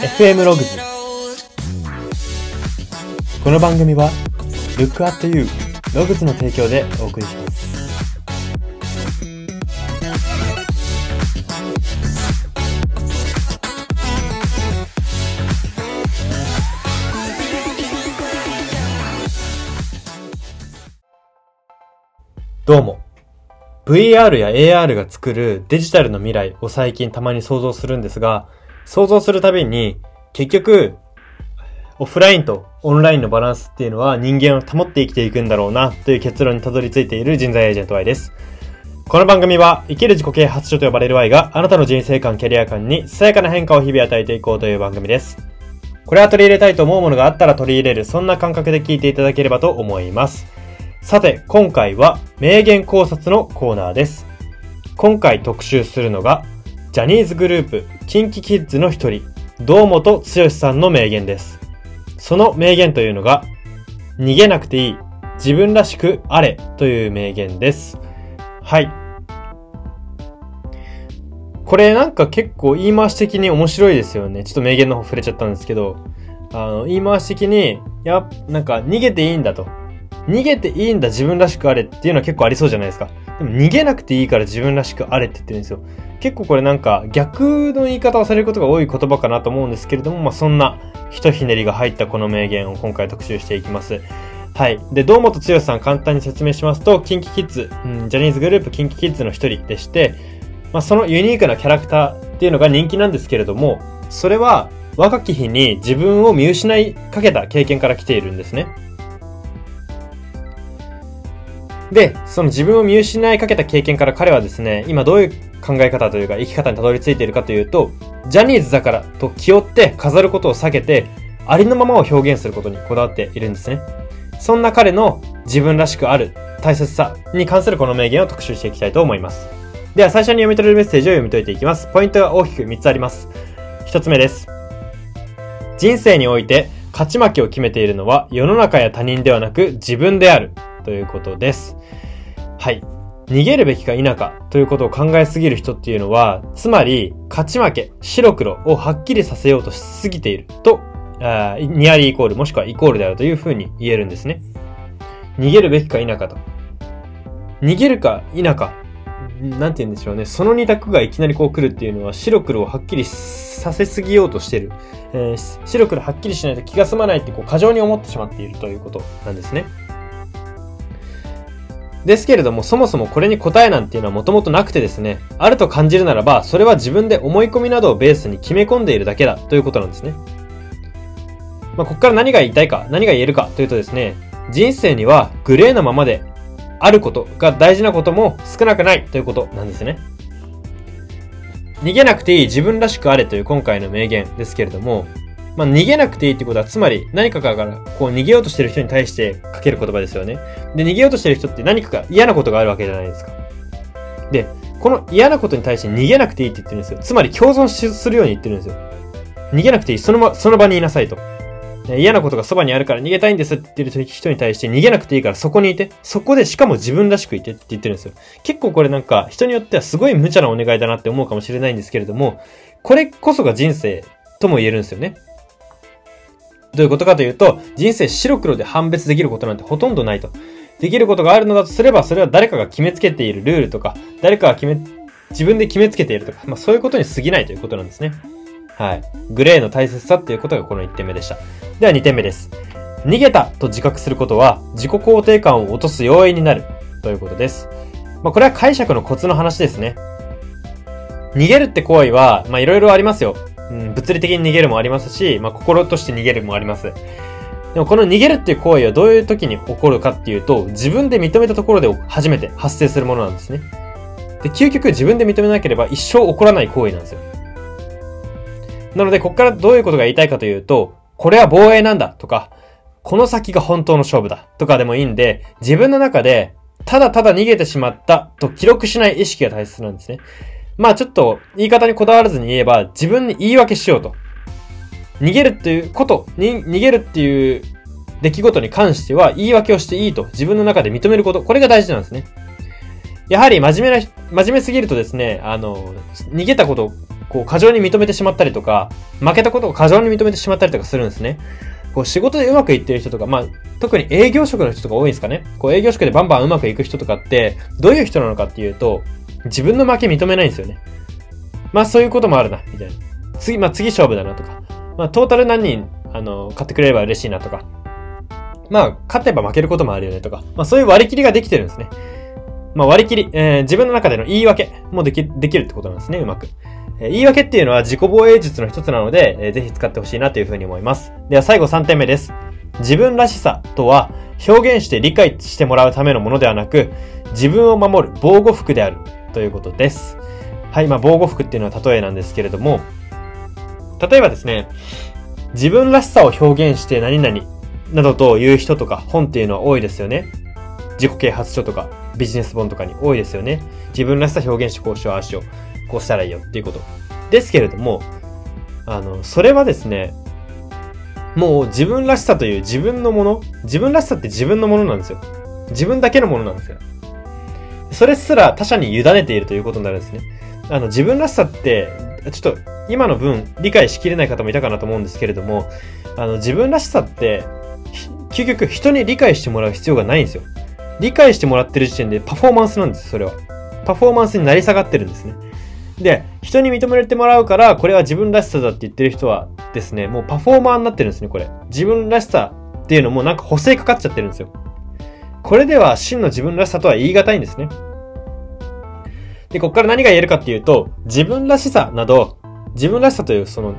FM ログズこの番組は Look at You ログズの提供でお送りします。どうも。VR や AR が作るデジタルの未来を最近たまに想像するんですが、想像するたびに結局オフラインとオンラインのバランスっていうのは人間を保って生きていくんだろうなという結論にたどり着いている人材エージェント Y です。この番組は生きる自己啓発書と呼ばれる Y があなたの人生観、キャリア観にさやかな変化を日々与えていこうという番組です。これは取り入れたいと思うものがあったら取り入れる、そんな感覚で聞いていただければと思います。さて、今回は名言考察のコーナーです。今回特集するのが、ジャニーズグループ、キンキキッズの一人、堂本剛さんの名言です。その名言というのが、逃げなくていい、自分らしくあれという名言です。はい。これなんか結構言い回し的に面白いですよね。ちょっと名言の方触れちゃったんですけど、あの、言い回し的に、や、なんか逃げていいんだと。逃げていいんだ自分らしくあれっていうのは結構ありそうじゃないですか。でも逃げなくていいから自分らしくあれって言ってるんですよ。結構これなんか逆の言い方をされることが多い言葉かなと思うんですけれども、まあそんなひとひねりが入ったこの名言を今回特集していきます。はい。で、堂本剛さん簡単に説明しますと、キンキキッズ、うん、ジャニーズグループキンキキッズの一人でして、まあそのユニークなキャラクターっていうのが人気なんですけれども、それは若き日に自分を見失いかけた経験から来ているんですね。で、その自分を見失いかけた経験から彼はですね、今どういう考え方というか生き方にたどり着いているかというと、ジャニーズだからと気負って飾ることを避けて、ありのままを表現することにこだわっているんですね。そんな彼の自分らしくある大切さに関するこの名言を特集していきたいと思います。では最初に読み取れるメッセージを読み解いていきます。ポイントが大きく3つあります。1つ目です。人生において勝ち負けを決めているのは世の中や他人ではなく自分である。ということです。はい。逃げるべきか否かということを考えすぎる人っていうのは、つまり、勝ち負け、白黒をはっきりさせようとしすぎていると、あニアリーイコールもしくはイコールであるというふうに言えるんですね。逃げるべきか否かと。逃げるか否か、なんて言うんでしょうね。その二択がいきなりこう来るっていうのは、白黒をはっきりさせすぎようとしてる。えー、白黒はっきりしないと気が済まないってこう過剰に思ってしまっているということなんですね。ですけれども、そもそもこれに答えなんていうのはもともとなくてですね、あると感じるならば、それは自分で思い込みなどをベースに決め込んでいるだけだということなんですね。まあ、ここから何が言いたいか、何が言えるかというとですね、人生にはグレーなままであることが大事なことも少なくないということなんですね。逃げなくていい自分らしくあれという今回の名言ですけれども、まあ、逃げなくていいってことは、つまり何かからこう逃げようとしてる人に対してかける言葉ですよね。で、逃げようとしてる人って何かが嫌なことがあるわけじゃないですか。で、この嫌なことに対して逃げなくていいって言ってるんですよ。つまり共存するように言ってるんですよ。逃げなくていい。その場、その場にいなさいと。嫌なことがそばにあるから逃げたいんですって言ってる人に対して逃げなくていいからそこにいて、そこでしかも自分らしくいてって言ってるんですよ。結構これなんか人によってはすごい無茶なお願いだなって思うかもしれないんですけれども、これこそが人生とも言えるんですよね。どういうことかというと、人生白黒で判別できることなんてほとんどないと。できることがあるのだとすれば、それは誰かが決めつけているルールとか、誰かが決め、自分で決めつけているとか、まあそういうことに過ぎないということなんですね。はい。グレーの大切さっていうことがこの1点目でした。では2点目です。逃げたと自覚することは、自己肯定感を落とす要因になるということです。まあこれは解釈のコツの話ですね。逃げるって行為は、まあいろいろありますよ。うん、物理的に逃げるもありますし、まあ、心として逃げるもあります。でもこの逃げるっていう行為はどういう時に起こるかっていうと、自分で認めたところで初めて発生するものなんですね。で、究極自分で認めなければ一生起こらない行為なんですよ。なので、ここからどういうことが言いたいかというと、これは防衛なんだとか、この先が本当の勝負だとかでもいいんで、自分の中で、ただただ逃げてしまったと記録しない意識が大切なんですね。まあちょっと言い方にこだわらずに言えば自分に言い訳しようと。逃げるっていうこと、に逃げるっていう出来事に関しては言い訳をしていいと自分の中で認めること、これが大事なんですね。やはり真面目な、真面目すぎるとですね、あの、逃げたことをこう、過剰に認めてしまったりとか、負けたことを過剰に認めてしまったりとかするんですね。こう、仕事でうまくいってる人とか、まあ、特に営業職の人とか多いんですかね。こう、営業職でバンバンうまくいく人とかって、どういう人なのかっていうと、自分の負け認めないんですよね。まあ、そういうこともあるな、みたいな。次、まあ、次勝負だなとか。まあ、トータル何人、あの、買ってくれれば嬉しいなとか。まあ、勝てば負けることもあるよねとか。まあ、そういう割り切りができてるんですね。まあ、割り切り、えー、自分の中での言い訳もでき、できるってことなんですね、うまく。えー、言い訳っていうのは自己防衛術の一つなので、えー、ぜひ使ってほしいなというふうに思います。では最後3点目です。自分らしさとは、表現して理解してもらうためのものではなく、自分を守る防護服であるということです。はい、まあ、防護服っていうのは例えなんですけれども、例えばですね、自分らしさを表現して何々などという人とか本っていうのは多いですよね。自己啓発書とかビジネス本とかに多いですよね。自分らしさ表現してこうしよう、ああしよう、こうしたらいいよっていうこと。ですけれども、あの、それはですね、もう自分らしさという自分のもの、自分らしさって自分のものなんですよ。自分だけのものなんですよ。それすら他者に委ねているということになるんですね。あの、自分らしさって、ちょっと今の分理解しきれない方もいたかなと思うんですけれども、あの、自分らしさって、究極人に理解してもらう必要がないんですよ。理解してもらってる時点でパフォーマンスなんです、それは。パフォーマンスになり下がってるんですね。で、人に認めてもらうから、これは自分らしさだって言ってる人はですね、もうパフォーマーになってるんですね、これ。自分らしさっていうのもなんか補正かかっちゃってるんですよ。これでは真の自分らしさとは言い難いんですね。で、こっから何が言えるかっていうと、自分らしさなど、自分らしさというその、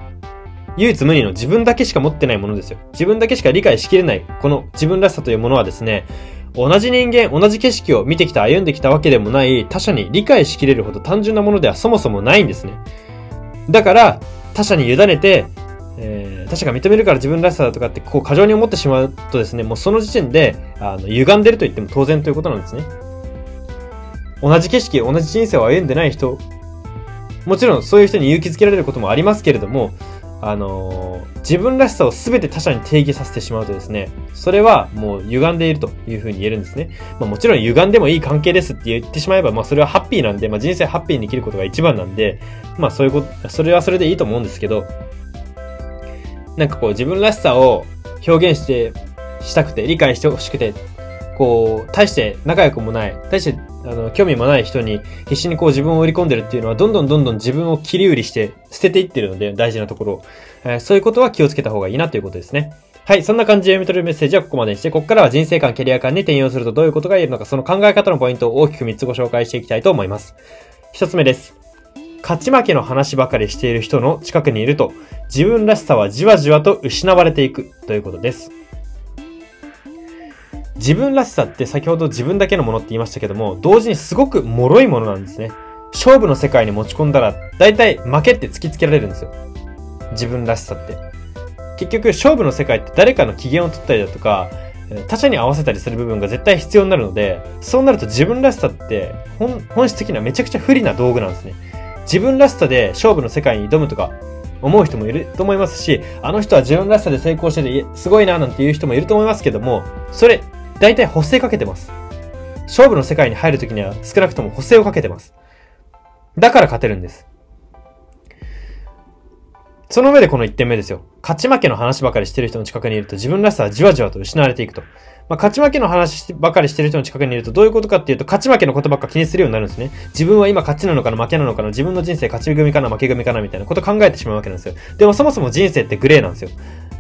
唯一無二の自分だけしか持ってないものですよ。自分だけしか理解しきれない、この自分らしさというものはですね、同じ人間、同じ景色を見てきた、歩んできたわけでもない他者に理解しきれるほど単純なものではそもそもないんですね。だから、他者に委ねて、えー、他者が認めるから自分らしさだとかってこう過剰に思ってしまうとですね、もうその時点で、あの、歪んでると言っても当然ということなんですね。同じ景色、同じ人生を歩んでない人、もちろんそういう人に勇気づけられることもありますけれども、あのー、自分らしさを全て他者に定義させてしまうとですね、それはもう歪んでいるというふうに言えるんですね。まあもちろん歪んでもいい関係ですって言ってしまえば、まあそれはハッピーなんで、まあ人生ハッピーに生きることが一番なんで、まあそういうこと、それはそれでいいと思うんですけど、なんかこう自分らしさを表現して、したくて、理解してほしくて、こう、大して仲良くもない、大してあの、興味もない人に必死にこう自分を売り込んでるっていうのは、どんどんどんどん自分を切り売りして捨てていってるので、大事なところ。えー、そういうことは気をつけた方がいいなということですね。はい、そんな感じで読み取るメッセージはここまでにして、ここからは人生観、キャリア観に転用するとどういうことが言えるのか、その考え方のポイントを大きく3つご紹介していきたいと思います。1つ目です。勝ち負けの話ばかりしている人の近くにいると、自分らしさはじわじわと失われていくということです。自分らしさって先ほど自分だけのものって言いましたけども、同時にすごく脆いものなんですね。勝負の世界に持ち込んだら、大体負けって突きつけられるんですよ。自分らしさって。結局、勝負の世界って誰かの機嫌を取ったりだとか、他者に合わせたりする部分が絶対必要になるので、そうなると自分らしさって本質的にはめちゃくちゃ不利な道具なんですね。自分らしさで勝負の世界に挑むとか思う人もいると思いますし、あの人は自分らしさで成功しててすごいななんていう人もいると思いますけども、それ大体補正かけてます。勝負の世界に入るときには少なくとも補正をかけてます。だから勝てるんです。その上でこの1点目ですよ。勝ち負けの話ばかりしてる人の近くにいると自分らしさはじわじわと失われていくと。まあ、勝ち負けの話ばかりしてる人の近くにいるとどういうことかっていうと、勝ち負けのことばっか気にするようになるんですね。自分は今勝ちなのかな負けなのかな自分の人生勝ち組かな負け組かなみたいなこと考えてしまうわけなんですよ。でもそもそも人生ってグレーなんですよ。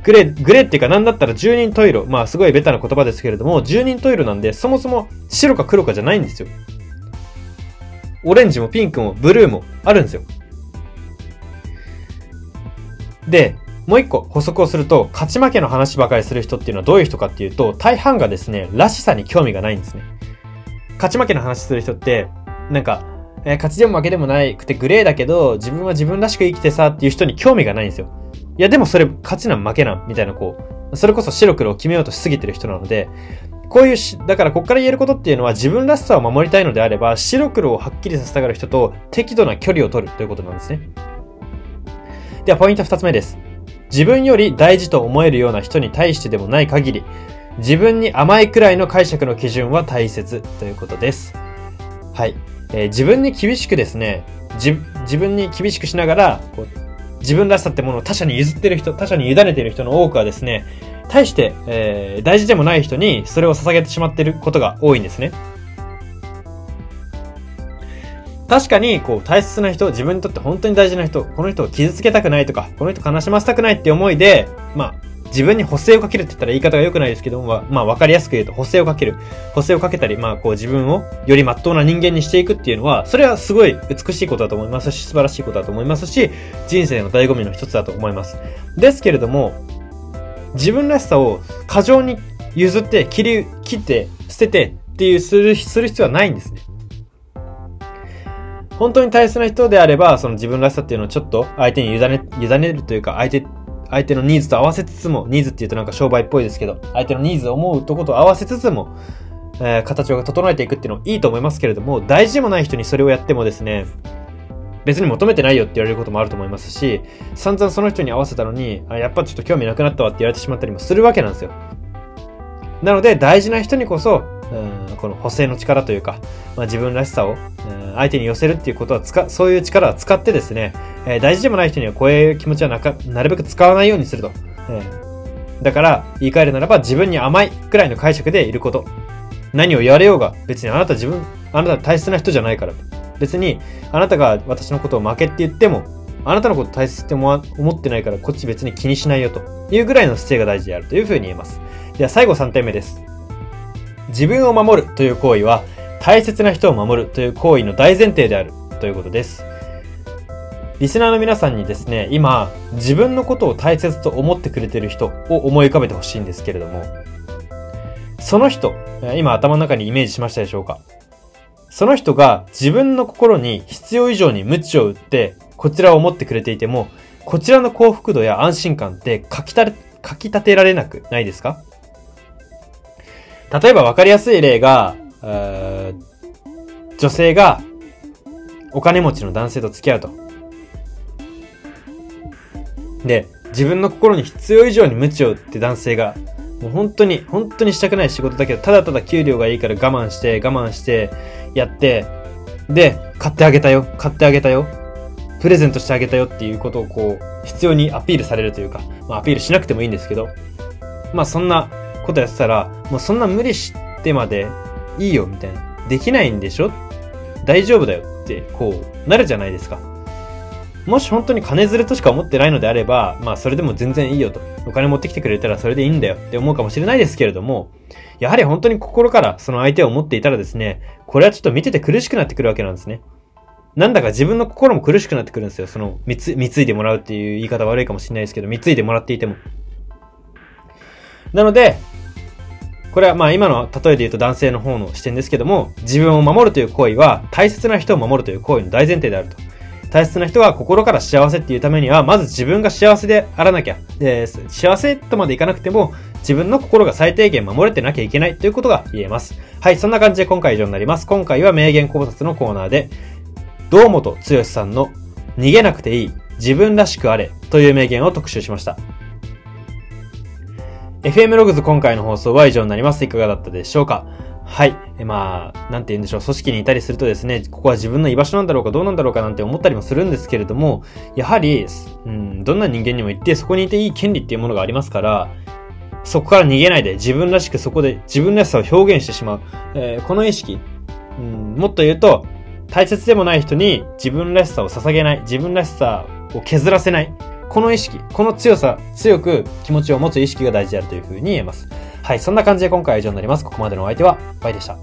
グレー、グレーっていうかなんだったら十人十色。まあすごいベタな言葉ですけれども、十人十色なんで、そもそも白か黒かじゃないんですよ。オレンジもピンクもブルーもあるんですよ。で、もう一個補足をすると、勝ち負けの話ばかりする人っていうのはどういう人かっていうと、大半がですね、らしさに興味がないんですね。勝ち負けの話する人って、なんか、えー、勝ちでも負けでもないくてグレーだけど、自分は自分らしく生きてさっていう人に興味がないんですよ。いやでもそれ勝ちなん負けなんみたいなこう、それこそ白黒を決めようとしすぎてる人なので、こういうし、だからこっから言えることっていうのは自分らしさを守りたいのであれば、白黒をはっきりさせたがる人と適度な距離を取るということなんですね。ではポイント二つ目です。自分より大事と思えるような人に対してでもない限り、自分に甘いくらいの解釈の基準は大切ということです。はい。えー、自分に厳しくですね、自分に厳しくしながら、こう自分らしさってものを他者に譲ってる人、他者に委ねてる人の多くはですね、対して、えー、大事でもない人にそれを捧げてしまっていることが多いんですね。確かに、こう、大切な人、自分にとって本当に大事な人、この人を傷つけたくないとか、この人悲しませたくないって思いで、まあ、自分に補正をかけるって言ったら言い方が良くないですけども、まあ、わかりやすく言うと補正をかける。補正をかけたり、まあ、こう自分をより真っ当な人間にしていくっていうのは、それはすごい美しいことだと思いますし、素晴らしいことだと思いますし、人生の醍醐味の一つだと思います。ですけれども、自分らしさを過剰に譲って切り、切って捨ててっていうする、する必要はないんですね。本当に大切な人であれば、その自分らしさっていうのをちょっと相手に委ね、委ねるというか、相手、相手のニーズと合わせつつも、ニーズって言うとなんか商売っぽいですけど、相手のニーズを思うとこと合わせつつも、えー、形を整えていくっていうのはいいと思いますけれども、大事でもない人にそれをやってもですね、別に求めてないよって言われることもあると思いますし、散々その人に合わせたのに、あやっぱちょっと興味なくなったわって言われてしまったりもするわけなんですよ。なので、大事な人にこそ、うん、この補正の力というか、まあ、自分らしさを、うん、相手に寄せるっていうことは使、そういう力は使ってですね、えー、大事でもない人にはこういう気持ちはなか、なるべく使わないようにすると。えー、だから、言い換えるならば自分に甘いくらいの解釈でいること。何を言われようが、別にあなた自分、あなた大切な人じゃないから。別に、あなたが私のことを負けって言っても、あなたのこと大切って思ってないから、こっち別に気にしないよというぐらいの姿勢が大事であるというふうに言えます。では最後3点目です。自分を守るという行為は、大切な人を守るという行為の大前提であるということです。リスナーの皆さんにですね、今、自分のことを大切と思ってくれてる人を思い浮かべてほしいんですけれども、その人、今頭の中にイメージしましたでしょうか？その人が自分の心に必要以上に鞭を打って、こちらを思ってくれていても、こちらの幸福度や安心感ってかきた、かき立てられなくないですか？例えば分かりやすい例が、女性がお金持ちの男性と付き合うと。で、自分の心に必要以上に無知を打って男性が、もう本当に、本当にしたくない仕事だけど、ただただ給料がいいから我慢して、我慢して、やって、で、買ってあげたよ、買ってあげたよ、プレゼントしてあげたよっていうことをこう、必要にアピールされるというか、まあアピールしなくてもいいんですけど、まあそんなことやってたら、もうそんな無理してまでいいよみたいな。できないんでしょ？大丈夫だよって、こう、なるじゃないですか。もし本当に金づるとしか思ってないのであれば、まあそれでも全然いいよと。お金持ってきてくれたらそれでいいんだよって思うかもしれないですけれども、やはり本当に心からその相手を思っていたらですね、これはちょっと見てて苦しくなってくるわけなんですね。なんだか自分の心も苦しくなってくるんですよ。その、貢いでもらうっていう言い方悪いかもしれないですけど、貢いでもらっていても。なので、これはまあ今の例えで言うと男性の方の視点ですけども、自分を守るという行為は大切な人を守るという行為の大前提であると。大切な人は心から幸せっていうためには、まず自分が幸せであらなきゃ。で、幸せとまでいかなくても、自分の心が最低限守れてなきゃいけないということが言えます。はい、そんな感じで今回以上になります。今回は名言考察のコーナーで、堂本剛さんの逃げなくていい、自分らしくあれという名言を特集しました。FM ログズ今回の放送は以上になります。いかがだったでしょうか？はい。えまあ、なんて言うんでしょう。組織にいたりするとですね、ここは自分の居場所なんだろうかどうなんだろうかなんて思ったりもするんですけれども、やはり、うん、どんな人間にも言ってそこにいていい権利っていうものがありますから、そこから逃げないで自分らしくそこで自分らしさを表現してしまう。えー、この意識、うん、もっと言うと、大切でもない人に自分らしさを捧げない、自分らしさを削らせない。この意識、この強さ、強く気持ちを持つ意識が大事であるというふうに言えます。はい、そんな感じで今回は以上になります。ここまでのお相手は、バイでした。